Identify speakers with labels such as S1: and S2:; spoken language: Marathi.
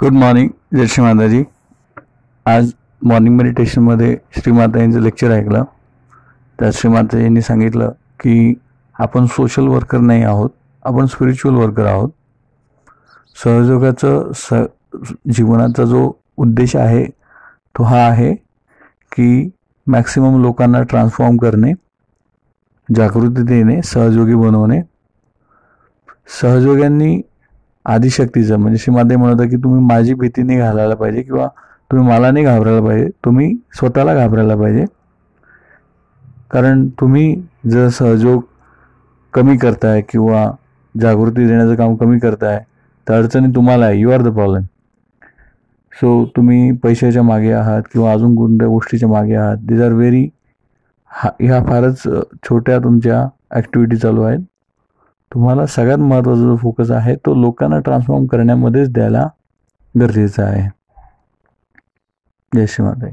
S1: गुड मॉर्निंग जय श्री माताजी. आज मॉर्निंग मेडिटेशनमध्ये श्रीमाता यांचं लेक्चर ऐकलं. त्यात श्रीमाताजींनी सांगितलं की आपण सोशल वर्कर नाही आहोत आपण स्पिरिच्युअल वर्कर आहोत. सहयोगाचं स जीवनाचा जो उद्देश आहे तो हा आहे की मॅक्सिमम लोकांना ट्रान्सफॉर्म करणे जागृती देणे सहयोगी बनवणे. सहयोग्यांनी आदिशक्तीचं. म्हणजे श्रीमाते म्हणत होतं की तुम्ही माझी भीती नाही घालायला पाहिजे किंवा तुम्ही मला नाही घाबरायला पाहिजे तुम्ही स्वतःला घाबरायला पाहिजे. कारण तुम्ही जर सहयोग कमी करताय किंवा जागृती देण्याचं काम कमी करताय तर अडचणी तुम्हाला आहे. You are the problem so तुम्ही पैशाच्या मागे आहात किंवा अजून कोणत्या गोष्टीच्या मागे आहात दीज आर व्हेरी हा ह्या फारच छोट्या तुमच्या ॲक्टिव्हिटी चालू आहेत. तुम्हाला सगळ्यात महत्त्वाचा जो फोकस आहे तो लोकांना ट्रान्सफॉर्म करण्यामध्येच द्यायला गरजेचा आहे. जय श्री माता